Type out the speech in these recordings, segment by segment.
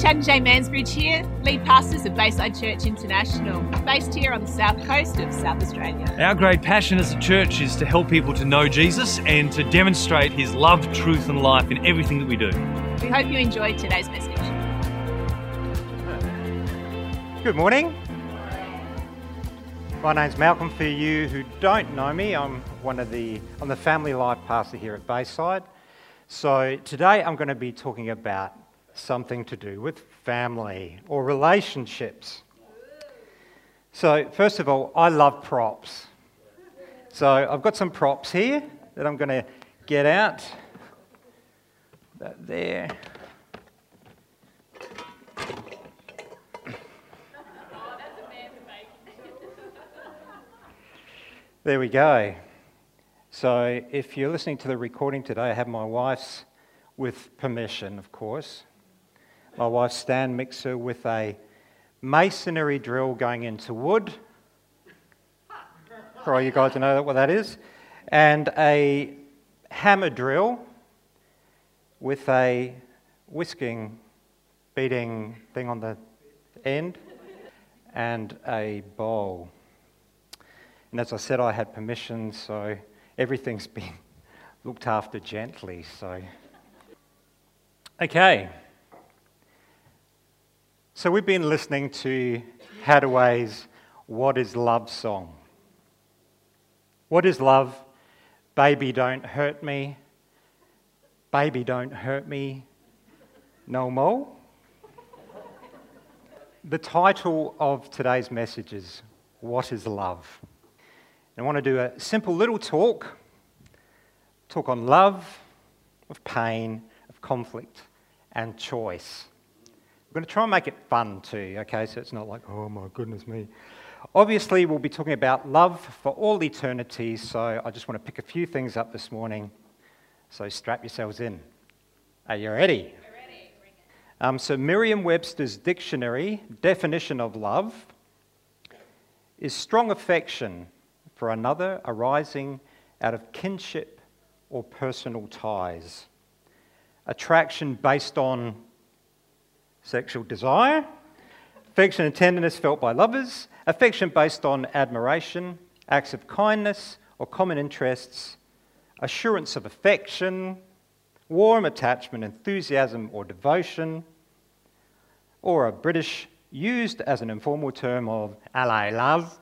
Chad and Jay Mansbridge here, lead pastors of Bayside Church International, based here on the south coast of South Australia. Our great passion as a church is to help people to know Jesus and to demonstrate his love, truth, and life in everything that we do. We hope you enjoyed today's message. Good morning. My name's Malcolm. For you who don't know me, I'm one of the I'm the family life pastor here at Bayside. So today I'm going to be talking about something to do with family or relationships. So first of all, I love props. So I've got some props here that I'm going to get out. That there. There we go. So, if you're listening to the recording today, I have my wife's, with permission, of course, my wife's stand mixer with a masonry drill going into wood. For all you guys to know what that is. And a hammer drill with a whisking, beating thing on the end, and a bowl. And as I said, I had permission, so everything's been looked after gently. So, okay. So we've been listening to Haddaway's "What Is Love" song. What is love? Baby, don't hurt me. Baby, don't hurt me. No more. The title of today's message is What is Love? I want to do a simple little talk talk on love, of pain, of conflict, and choice. We're going to try and make it fun too, okay? So it's not like, oh my goodness me. Obviously, we'll be talking about love for all eternity, so I just want to pick a few things up this morning. So strap yourselves in. Are you ready? ready. Um, so, Merriam Webster's dictionary definition of love is strong affection for another arising out of kinship or personal ties. Attraction based on sexual desire, affection and tenderness felt by lovers, affection based on admiration, acts of kindness or common interests, assurance of affection, warm attachment, enthusiasm or devotion, or a British used as an informal term of ally love,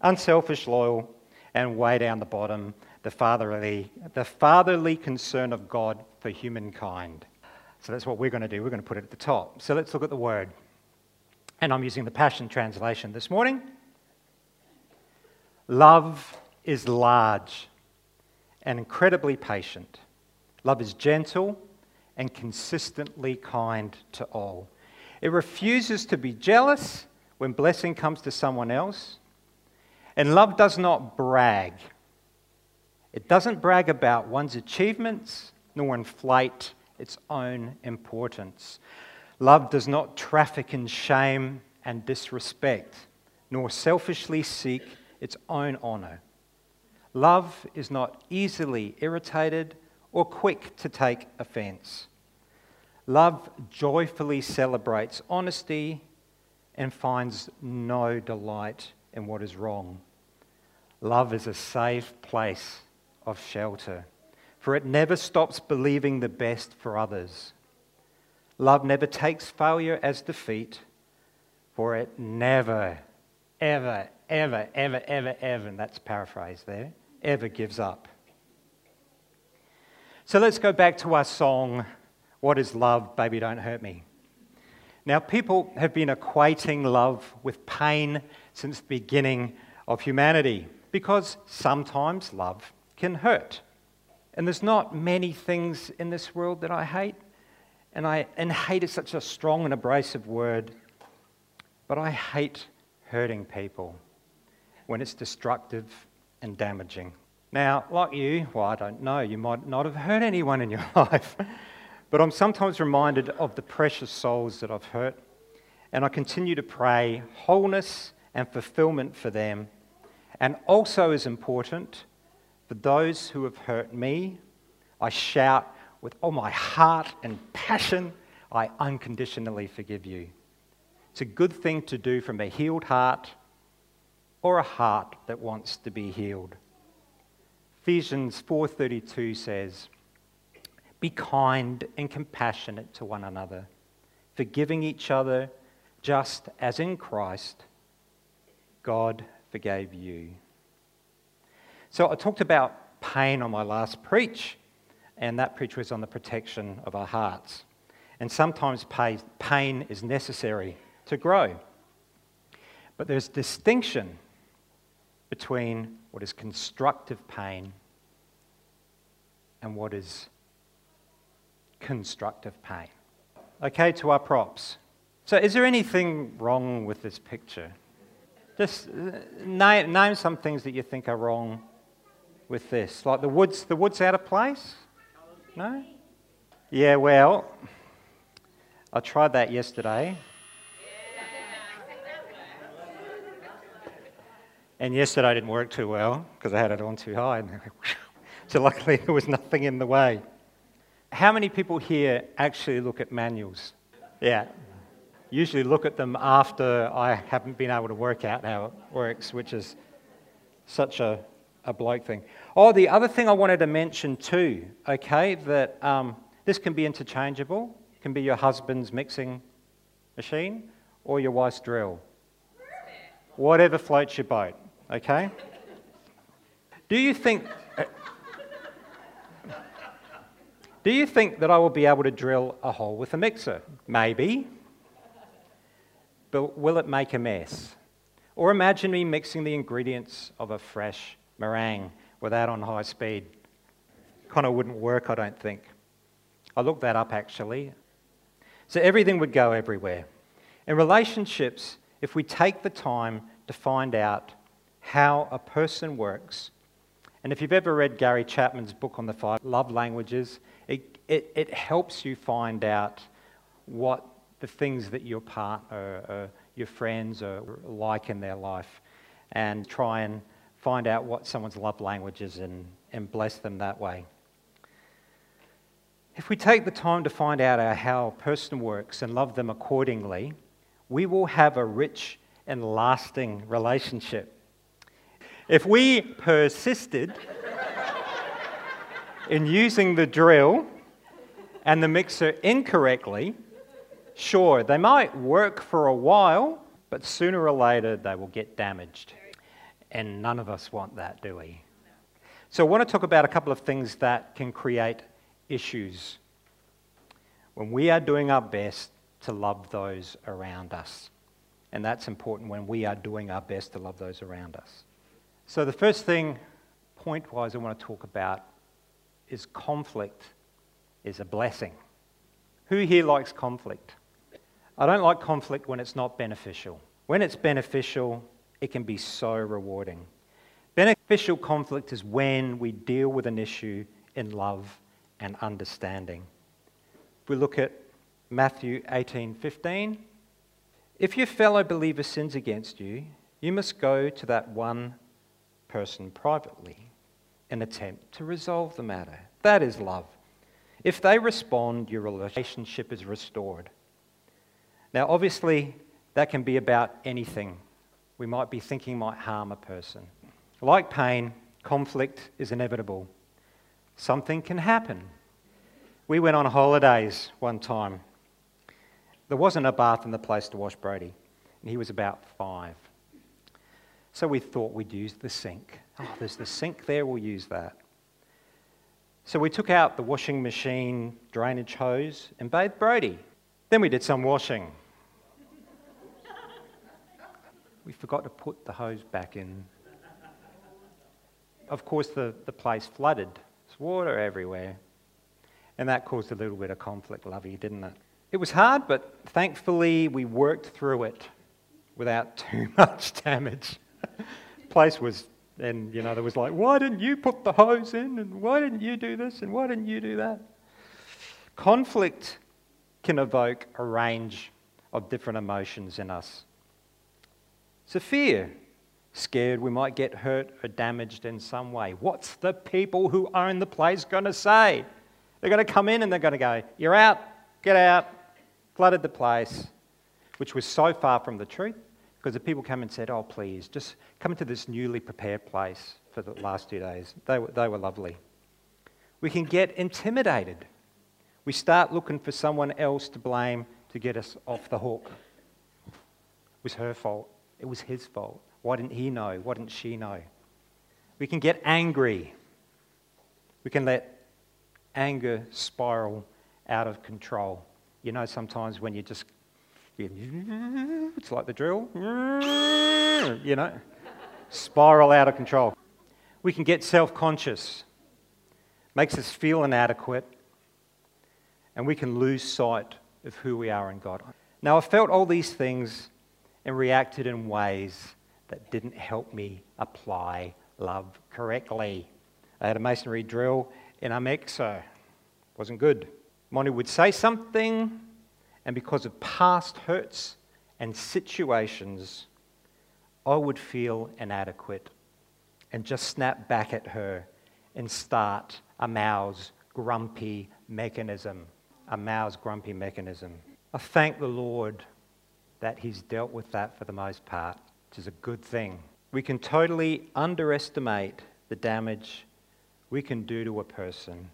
unselfish, loyal, and way down the bottom, the fatherly, the fatherly concern of God for humankind. So that's what we're going to do. We're going to put it at the top. So let's look at the word. And I'm using the Passion Translation this morning. Love is large and incredibly patient. Love is gentle and consistently kind to all. It refuses to be jealous when blessing comes to someone else and love does not brag. It doesn't brag about one's achievements nor inflate its own importance. Love does not traffic in shame and disrespect, nor selfishly seek its own honour. Love is not easily irritated or quick to take offence. Love joyfully celebrates honesty and finds no delight in what is wrong. Love is a safe place of shelter, for it never stops believing the best for others. Love never takes failure as defeat, for it never, ever, ever, ever, ever, ever, and that's paraphrased there, ever gives up. So let's go back to our song, What is Love? Baby, Don't Hurt Me. Now, people have been equating love with pain since the beginning of humanity because sometimes love can hurt. And there's not many things in this world that I hate. And, I, and hate is such a strong and abrasive word. But I hate hurting people when it's destructive and damaging. Now, like you, well, I don't know, you might not have hurt anyone in your life. but I'm sometimes reminded of the precious souls that I've hurt. And I continue to pray wholeness and fulfillment for them and also as important, for those who have hurt me, I shout with all my heart and passion, I unconditionally forgive you. It's a good thing to do from a healed heart or a heart that wants to be healed. Ephesians 4:32 says, "Be kind and compassionate to one another, forgiving each other just as in Christ God forgave you." So I talked about pain on my last preach, and that preach was on the protection of our hearts. And sometimes pain is necessary to grow. But there's distinction between what is constructive pain and what is constructive pain. Okay, to our props. So, is there anything wrong with this picture? Just uh, name, name some things that you think are wrong with this. Like the wood's, the wood's out of place? No? Yeah, well, I tried that yesterday. And yesterday didn't work too well because I had it on too high. so luckily there was nothing in the way. How many people here actually look at manuals? Yeah. Usually look at them after I haven't been able to work out how it works, which is such a, a bloke thing. Oh, the other thing I wanted to mention too, okay, that um, this can be interchangeable. It can be your husband's mixing machine or your wife's drill. Whatever floats your boat okay? Do you think. Do you think that I will be able to drill a hole with a mixer? Maybe. But will it make a mess? Or imagine me mixing the ingredients of a fresh meringue with that on high speed. Kind of wouldn't work, I don't think. I looked that up actually. So everything would go everywhere. In relationships, if we take the time to find out how a person works. And if you've ever read Gary Chapman's book on the five love languages, it, it, it helps you find out what the things that your partner, or your friends are like in their life and try and find out what someone's love language is and, and bless them that way. If we take the time to find out how a person works and love them accordingly, we will have a rich and lasting relationship. If we persisted in using the drill and the mixer incorrectly, sure, they might work for a while, but sooner or later they will get damaged. And none of us want that, do we? So, I want to talk about a couple of things that can create issues when we are doing our best to love those around us. And that's important when we are doing our best to love those around us. So, the first thing, point wise, I want to talk about is conflict is a blessing. Who here likes conflict? I don't like conflict when it's not beneficial. When it's beneficial, it can be so rewarding. Beneficial conflict is when we deal with an issue in love and understanding. We look at Matthew 18:15, if your fellow believer sins against you, you must go to that one person privately and attempt to resolve the matter. That is love. If they respond, your relationship is restored. Now, obviously, that can be about anything we might be thinking might harm a person. Like pain, conflict is inevitable. Something can happen. We went on holidays one time. There wasn't a bath in the place to wash Brody, and he was about five. So we thought we'd use the sink. Oh, there's the sink there, we'll use that. So we took out the washing machine drainage hose and bathed Brody. Then we did some washing. We forgot to put the hose back in. Of course, the, the place flooded. There's water everywhere. And that caused a little bit of conflict, Lovey, didn't it? It was hard, but thankfully we worked through it without too much damage. place was, and you know, there was like, why didn't you put the hose in? And why didn't you do this? And why didn't you do that? Conflict can evoke a range of different emotions in us. So, fear, scared we might get hurt or damaged in some way. What's the people who own the place going to say? They're going to come in and they're going to go, You're out, get out, flooded the place, which was so far from the truth, because the people came and said, Oh, please, just come to this newly prepared place for the last two days. They were, they were lovely. We can get intimidated. We start looking for someone else to blame to get us off the hook. It was her fault. It was his fault. Why didn't he know? Why didn't she know? We can get angry. We can let anger spiral out of control. You know, sometimes when you just, it's like the drill, you know, spiral out of control. We can get self conscious, makes us feel inadequate, and we can lose sight of who we are in God. Now, I felt all these things and reacted in ways that didn't help me apply love correctly. I had a masonry drill in Amexo. Wasn't good. Monty would say something, and because of past hurts and situations, I would feel inadequate and just snap back at her and start a mouse grumpy mechanism. A mouse grumpy mechanism. I thank the Lord that He's dealt with that for the most part, which is a good thing. We can totally underestimate the damage we can do to a person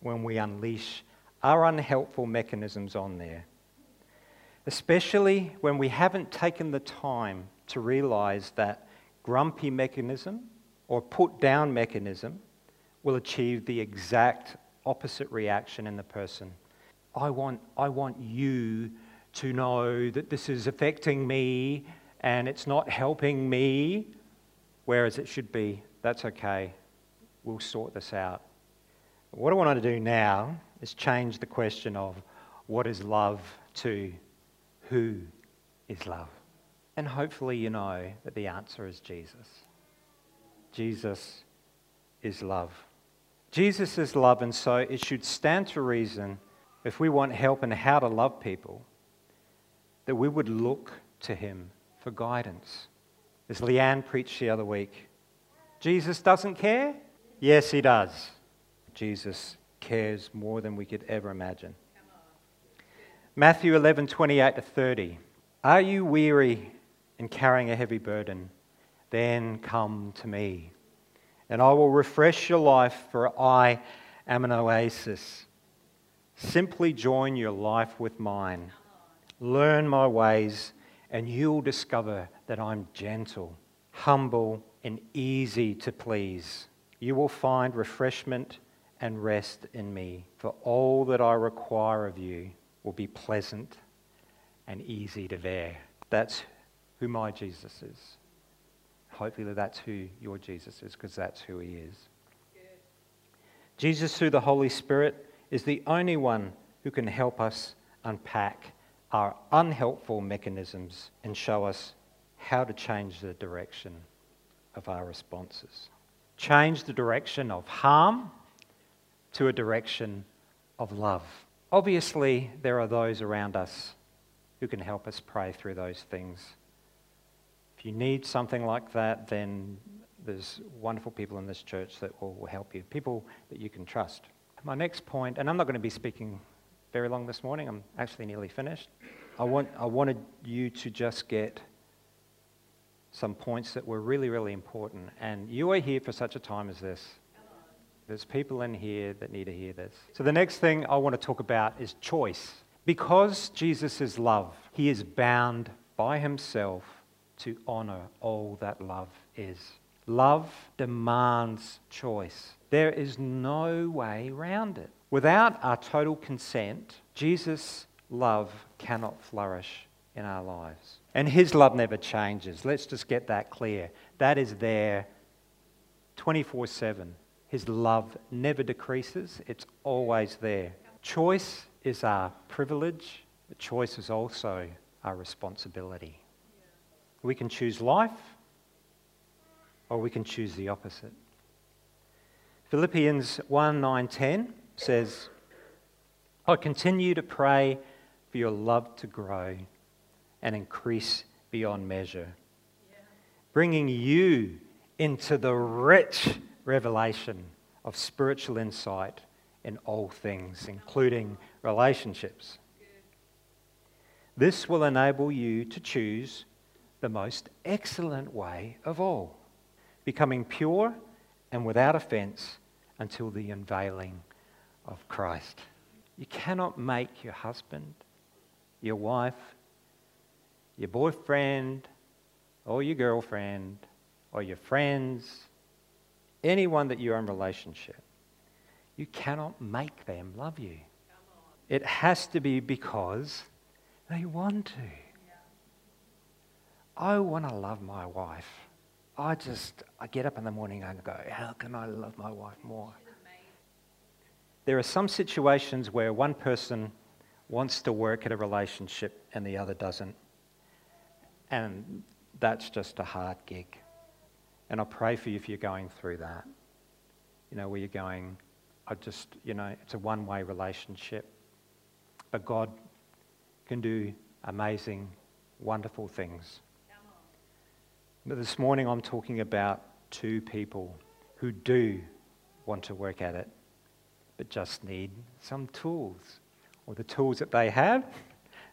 when we unleash our unhelpful mechanisms on there. Especially when we haven't taken the time to realize that grumpy mechanism or put down mechanism will achieve the exact opposite reaction in the person. I want, I want you to know that this is affecting me and it's not helping me, whereas it should be, that's okay, we'll sort this out. What I want to do now is change the question of what is love to who is love. And hopefully, you know that the answer is Jesus. Jesus is love. Jesus is love, and so it should stand to reason if we want help in how to love people, that we would look to him for guidance. As Leanne preached the other week, Jesus doesn't care? Yes, he does. Jesus cares more than we could ever imagine. Matthew 11, 28 to 30. Are you weary and carrying a heavy burden? Then come to me, and I will refresh your life, for I am an oasis. Simply join your life with mine. Learn my ways, and you'll discover that I'm gentle, humble, and easy to please. You will find refreshment and rest in me, for all that I require of you will be pleasant and easy to bear. That's who my Jesus is. Hopefully, that's who your Jesus is, because that's who he is. Jesus, through the Holy Spirit, is the only one who can help us unpack our unhelpful mechanisms and show us how to change the direction of our responses. Change the direction of harm to a direction of love. Obviously, there are those around us who can help us pray through those things. If you need something like that, then there's wonderful people in this church that will help you, people that you can trust. My next point, and I'm not going to be speaking very long this morning, I'm actually nearly finished. I, want, I wanted you to just get some points that were really, really important. And you are here for such a time as this. There's people in here that need to hear this. So, the next thing I want to talk about is choice. Because Jesus is love, he is bound by himself to honor all that love is. Love demands choice. There is no way around it. Without our total consent, Jesus' love cannot flourish in our lives. And his love never changes. Let's just get that clear. That is there 24 7. His love never decreases, it's always there. Choice is our privilege, but choice is also our responsibility. We can choose life or we can choose the opposite. Philippians 1 9 10 says, I continue to pray for your love to grow and increase beyond measure, bringing you into the rich revelation of spiritual insight in all things, including relationships. This will enable you to choose the most excellent way of all, becoming pure and without offense until the unveiling of Christ. You cannot make your husband, your wife, your boyfriend, or your girlfriend, or your friends, anyone that you're in relationship, you cannot make them love you. It has to be because they want to. I want to love my wife. I just, I get up in the morning and go, how can I love my wife more? There are some situations where one person wants to work at a relationship and the other doesn't. And that's just a hard gig. And I pray for you if you're going through that. You know, where you're going, I just, you know, it's a one way relationship. But God can do amazing, wonderful things. But this morning I'm talking about two people who do want to work at it, but just need some tools. Or the tools that they have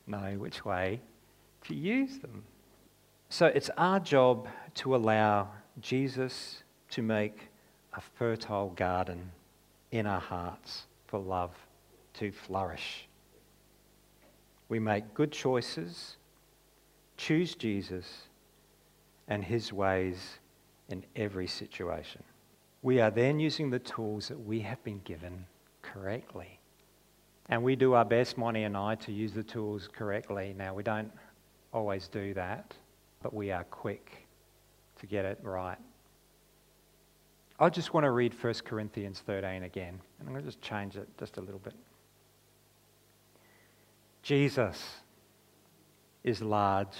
know which way to use them. So it's our job to allow Jesus to make a fertile garden in our hearts for love to flourish. We make good choices, choose Jesus and his ways in every situation. We are then using the tools that we have been given correctly. And we do our best, Monty and I, to use the tools correctly. Now, we don't always do that but we are quick to get it right. I just want to read 1 Corinthians 13 again, and I'm going to just change it just a little bit. Jesus is large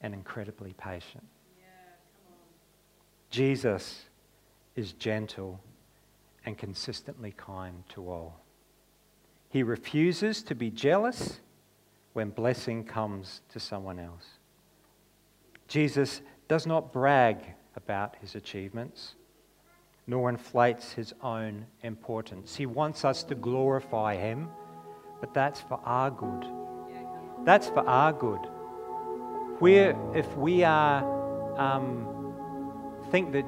and incredibly patient. Jesus is gentle and consistently kind to all. He refuses to be jealous when blessing comes to someone else. Jesus does not brag about his achievements, nor inflates his own importance. He wants us to glorify him, but that's for our good. That's for our good. We're, if we are, um, think that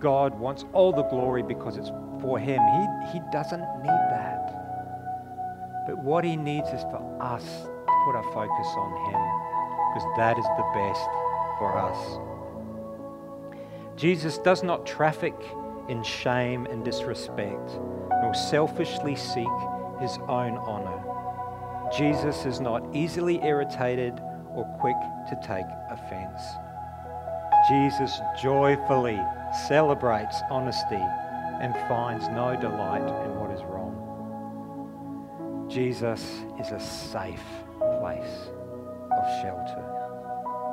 God wants all the glory because it's for him, he, he doesn't need that. But what he needs is for us to put our focus on him because that is the best for us. Jesus does not traffic in shame and disrespect, nor selfishly seek his own honor. Jesus is not easily irritated or quick to take offense. Jesus joyfully celebrates honesty and finds no delight in what is wrong. Jesus is a safe place of shelter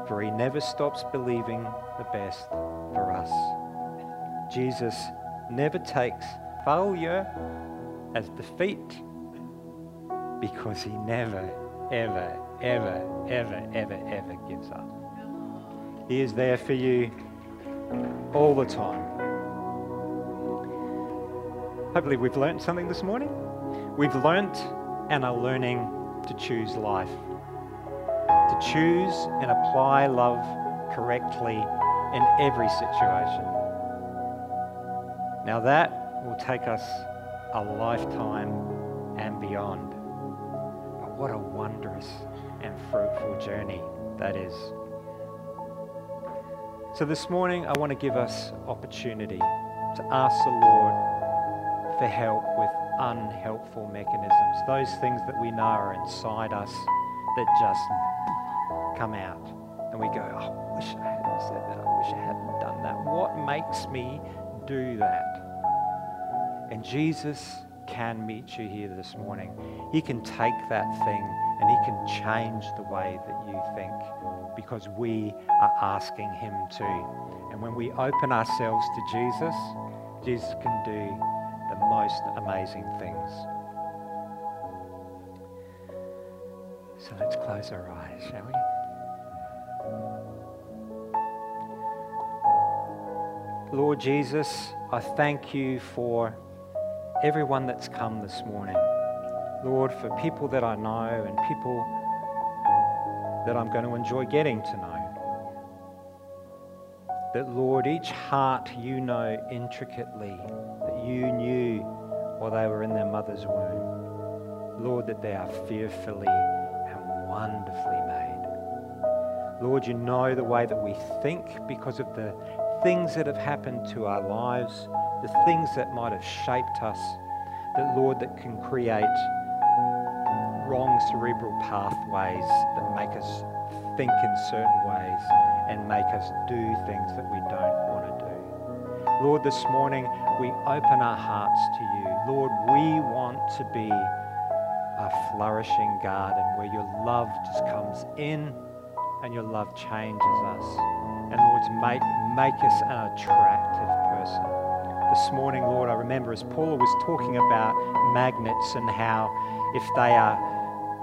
for he never stops believing the best for us. Jesus never takes failure as defeat because he never, ever, ever, ever, ever, ever gives up. He is there for you all the time. Hopefully, we've learned something this morning. We've learnt and are learning to choose life to choose and apply love correctly in every situation. Now, that will take us a lifetime and beyond. But what a wondrous and fruitful journey that is. So, this morning, I want to give us opportunity to ask the Lord for help with unhelpful mechanisms, those things that we know are inside us that just come out. And we go, oh, I wish I hadn't said that. I wish I hadn't done that. What makes me do that? And Jesus can meet you here this morning. He can take that thing and He can change the way that you think because we are asking Him to. And when we open ourselves to Jesus, Jesus can do most amazing things. So let's close our eyes, shall we? Lord Jesus, I thank you for everyone that's come this morning. Lord, for people that I know and people that I'm going to enjoy getting to know. That, Lord, each heart you know intricately, you knew while they were in their mother's womb. Lord, that they are fearfully and wonderfully made. Lord, you know the way that we think because of the things that have happened to our lives, the things that might have shaped us, that, Lord, that can create wrong cerebral pathways that make us think in certain ways and make us do things that we don't. Lord, this morning we open our hearts to you. Lord, we want to be a flourishing garden where your love just comes in and your love changes us. And Lord, make, make us an attractive person. This morning, Lord, I remember as Paula was talking about magnets and how if they are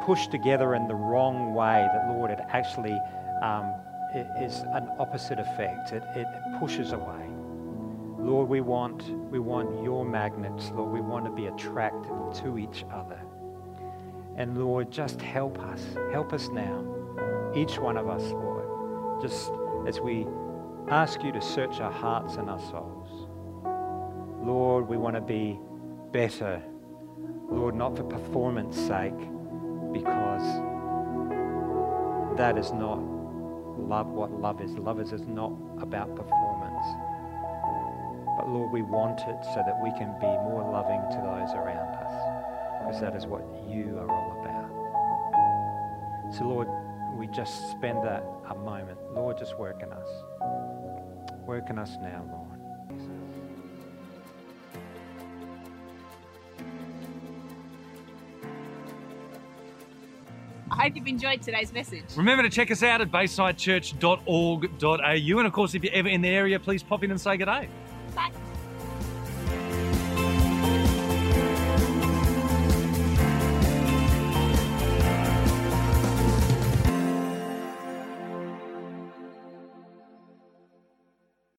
pushed together in the wrong way, that Lord, it actually um, is an opposite effect. It, it pushes away. Lord, we want, we want your magnets, Lord. We want to be attracted to each other. And Lord, just help us. Help us now. Each one of us, Lord. Just as we ask you to search our hearts and our souls. Lord, we want to be better. Lord, not for performance sake, because that is not love what love is. Love is, is not about performance. But Lord, we want it so that we can be more loving to those around us, because that is what you are all about. So, Lord, we just spend that a moment. Lord, just work in us. Work in us now, Lord. I hope you've enjoyed today's message. Remember to check us out at baysidechurch.org.au. And of course, if you're ever in the area, please pop in and say good day. Bye.